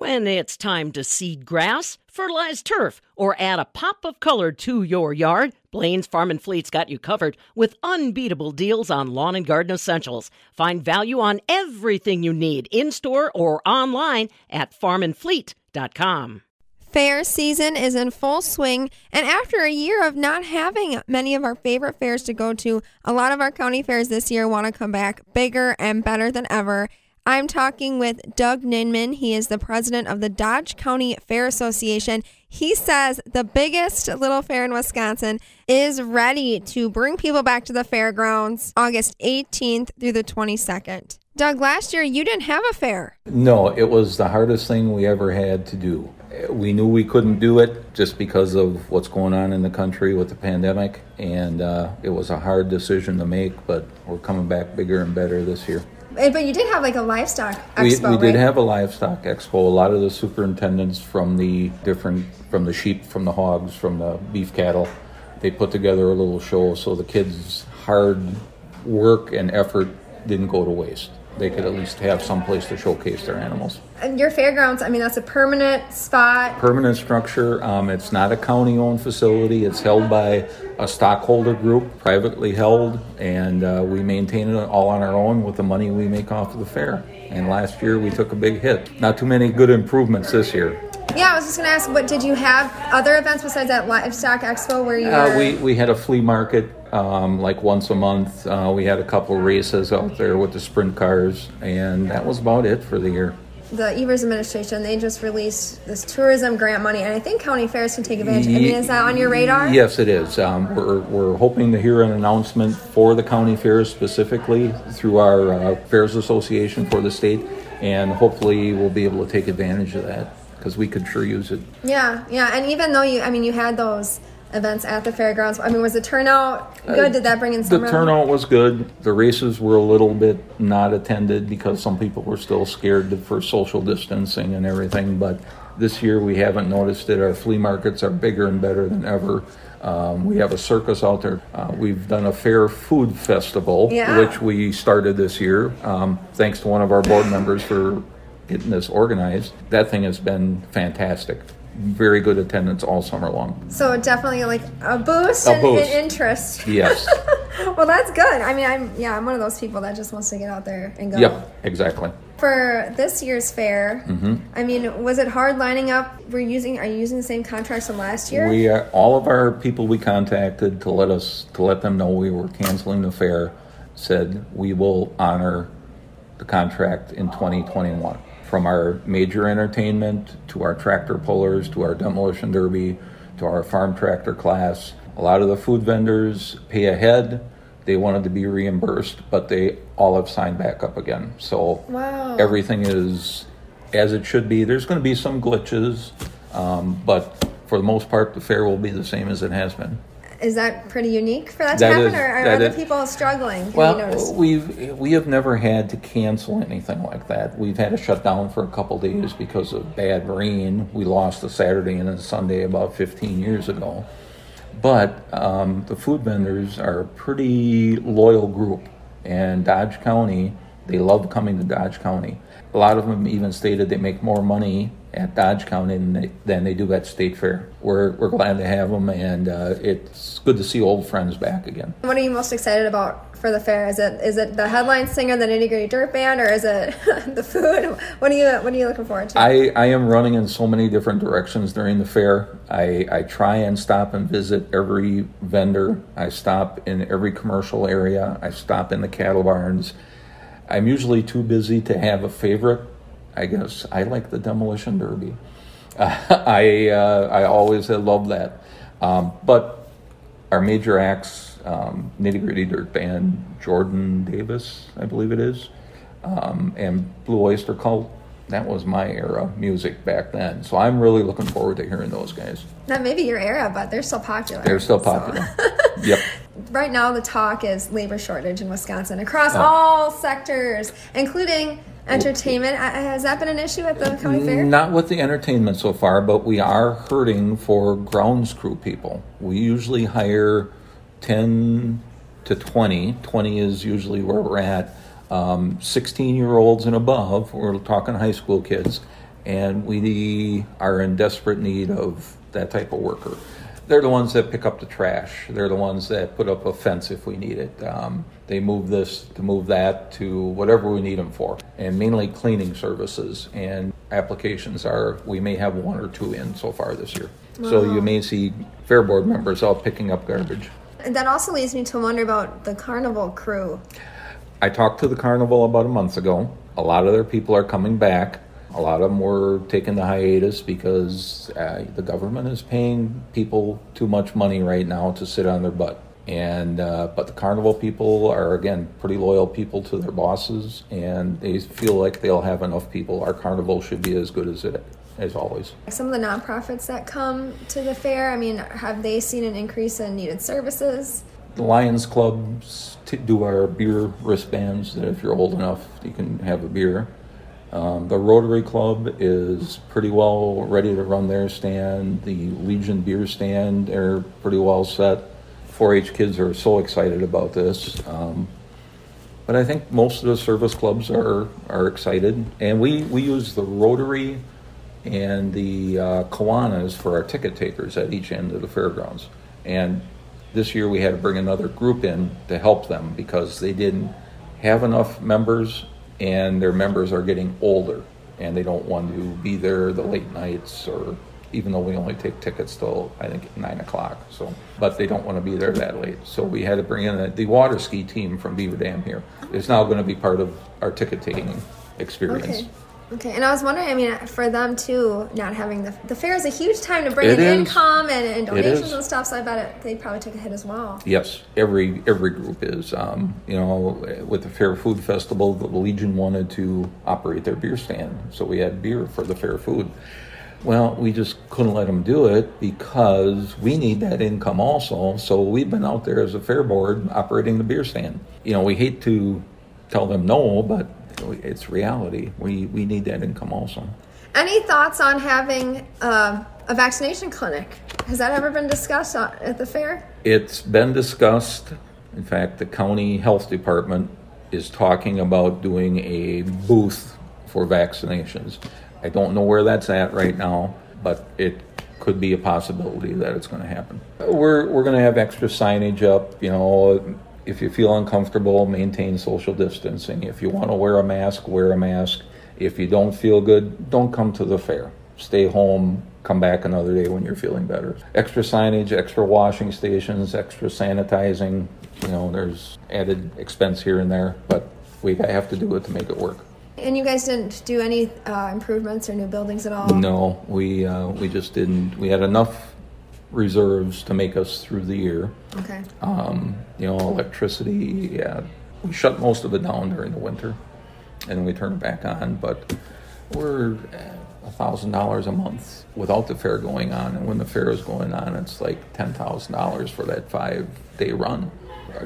When it's time to seed grass, fertilize turf, or add a pop of color to your yard, Blaine's Farm and Fleet's got you covered with unbeatable deals on lawn and garden essentials. Find value on everything you need in store or online at farmandfleet.com. Fair season is in full swing, and after a year of not having many of our favorite fairs to go to, a lot of our county fairs this year want to come back bigger and better than ever. I'm talking with Doug Ninman. He is the president of the Dodge County Fair Association. He says the biggest little fair in Wisconsin is ready to bring people back to the fairgrounds August 18th through the 22nd. Doug, last year you didn't have a fair. No, it was the hardest thing we ever had to do. We knew we couldn't do it just because of what's going on in the country with the pandemic, and uh, it was a hard decision to make, but we're coming back bigger and better this year. But you did have like a livestock We, expo, we did right? have a livestock expo. A lot of the superintendents from the different, from the sheep, from the hogs, from the beef cattle, they put together a little show so the kids' hard work and effort didn't go to waste. They could at least have some place to showcase their animals. And your fairgrounds, I mean, that's a permanent spot. Permanent structure. Um, it's not a county-owned facility. It's held by a stockholder group, privately held, and uh, we maintain it all on our own with the money we make off of the fair. And last year we took a big hit. Not too many good improvements this year. Yeah, I was just going to ask, what did you have other events besides that livestock expo where you Uh, we we had a flea market um, like once a month. Uh, we had a couple races out there with the sprint cars, and that was about it for the year. the Evers administration, they just released this tourism grant money, and I think county fairs can take advantage. I mean, is that on your radar? Yes, it is. Um, we're, we're hoping to hear an announcement for the county fairs specifically through our uh, Fairs Association for the state, and hopefully we'll be able to take advantage of that because we could sure use it. Yeah, yeah. And even though you, I mean, you had those events at the fairgrounds. I mean, was the turnout good? Did that bring in some? Uh, The turnout was good. The races were a little bit not attended because some people were still scared for social distancing and everything. But this year we haven't noticed it. Our flea markets are bigger and better than ever. Um, we have a circus out there. Uh, we've done a fair food festival, Yeah. which we started this year. Um, thanks to one of our board members for getting this organized. That thing has been fantastic. Very good attendance all summer long. So definitely like a boost, A in, boost. in interest. Yes. well, that's good. I mean, I'm yeah, I'm one of those people that just wants to get out there and go. yep. Exactly. For this year's fair, Mm-hmm. I mean, was it hard lining up? We're using are you using the same contracts from last year? We are, all of our people we contacted to let us to let them know we were canceling the fair said we will honor the contract in 2021 from our major entertainment to our tractor pullers to our demolition derby to our farm tractor class. A lot of the food vendors pay ahead. They wanted to be reimbursed but they all have signed back up again. So Wow. everything is as it should be. There's going to be some glitches um, but for the most part the fair will be the same as it has been Is that pretty unique for that, to That happen, is- or are other is- people struggling? Have well, we've we have never had to cancel anything like that. We've had to shut down for a couple days because of bad rain. We lost a Saturday and a Sunday about 15 years ago. But um, the food vendors are a pretty loyal group, and Dodge County, they love coming to Dodge County. A lot of them even stated they make more money at Dodge County than they, than they do at State Fair. We're, we're glad to have them, and uh, it's good to see old friends back again. What are you most excited about for the fair? Is it is it the headline singer, the Nitty Gritty Dirt Band, or is it the food? What are you What are you looking forward to? I, I am running in so many different directions during the fair. I, I try and stop and visit every vendor. I stop in every commercial area. I stop in the cattle barns. I'm usually too busy to have a favorite. I guess I like the demolition derby. I uh, I always loved that. Um, but our major acts, um, Nitty Gritty Dirt Band, Jordan Davis, I believe it is, um, and Blue Oyster Cult. That was my era music back then. So I'm really looking forward to hearing those guys. That may be your era, but they're still popular. They're still So- popular. yep. right now, the talk is labor shortage in Wisconsin across Oh. all sectors, including entertainment. Uh, Has that been an issue at the county fair? Not with the entertainment so far, but we are hurting for grounds crew people. We usually hire 10 to 20. 20 is usually where we're at. Um, 16 year olds and above, we're talking high school kids, and we are in desperate need of that type of worker. They're the ones that pick up the trash. They're the ones that put up a fence if we need it. Um, they move this to move that to whatever we need them for, and mainly cleaning services. And applications are we may have one or two in so far this year. So you may see fair board members out picking up garbage. And that also leads me to wonder about the carnival crew. I talked to the carnival about a month ago. A lot of their people are coming back. A lot of them were taking the hiatus because uh, the government is paying people too much money right now to sit on their butt. And uh, but the carnival people are again pretty loyal people to their bosses, and they feel like they'll have enough people. Our carnival should be as good as it as always. Some of the nonprofits that come to the fair, I mean, have they seen an increase in needed services? The Lions Clubs t- do our beer wristbands that if you're old enough, you can have a beer. Um, the Rotary Club is pretty well ready to run their stand. The Legion beer stand, they're pretty well set. 4 H kids are so excited about this. Um, but I think most of the service clubs are, are excited. And we, we use the Rotary and the uh, Kiwanis for our ticket takers at each end of the fairgrounds. And this year we had to bring another group in to help them because they didn't have enough members and their members are getting older and they don't want to be there the late nights or even though we only take tickets till I think nine o'clock. So, but they don't want to be there that late. So we had to bring in the water ski team from Beaver Dam here. It's now going to be part of our ticket taking experience. Okay. Okay, and I was wondering, I mean, for them too, not having the the fair is a huge time to bring It in is. income and, and donations and stuff. So I bet it, they probably took a hit as well. Yes, every every group is. Um, you know, with the Fair Food Festival, the Legion wanted to operate their beer stand, so we had beer for the fair food. Well, we just couldn't let them do it because we need that income also. So we've been out there as a fair board operating the beer stand. You know, we hate to tell them no, but it's reality. We we need that income also. Any thoughts on having uh, a vaccination clinic? Has that ever been discussed at the fair? It's been discussed. In fact, the county health department is talking about doing a booth for vaccinations. I don't know where that's at right now, but it could be a possibility that it's going to happen. We're, we're going to have extra signage up, you know, if you feel uncomfortable, maintain social distancing. If you want to wear a mask, wear a mask. If you don't feel good, don't come to the fair. Stay home, come back another day when you're feeling better. Extra signage, extra washing stations, extra sanitizing. You know, there's added expense here and there, but we have to do it to make it work. And you guys didn't do any uh, improvements or new buildings at all? No, we uh, we just didn't. We had enough reserves to make us through the year. Okay. Um, you know, electricity. Yeah, we shut most of it down during the winter, and then we turn it back on. But we're a thousand dollars a month without the fair going on, and when the fair is going on, it's like ten thousand dollars for that five day run.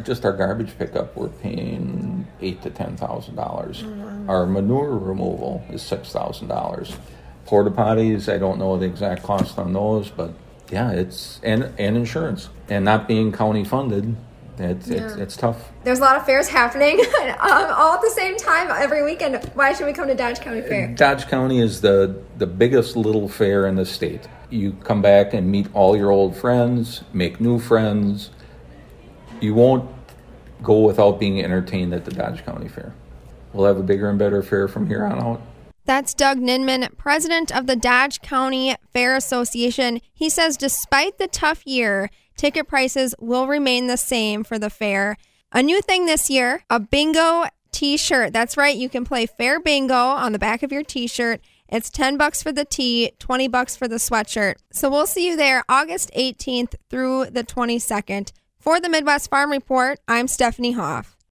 Just our garbage pickup, we're paying eight to ten thousand dollars. Our manure removal is six thousand dollars. Porta potties, I don't know the exact cost on those, but yeah, it's and and insurance and not being county funded, it's it's, it's tough. There's a lot of fairs happening um, all at the same time every weekend. Why should we come to Dodge County Fair? Dodge County is the the biggest little fair in the state. You come back and meet all your old friends, make new friends. You won't go without being entertained at the Dodge County Fair. We'll have a bigger and better fair from here on out. That's Doug Ninman, president of the Dodge County Fair Association. He says despite the tough year, ticket prices will remain the same for the fair. A new thing this year, a bingo t-shirt. That's right, you can play fair bingo on the back of your t-shirt. It's 10 bucks for the tee, 20 bucks for the sweatshirt. So we'll see you there August 18th through the 22nd. For the Midwest Farm Report, I'm Stephanie Hoff.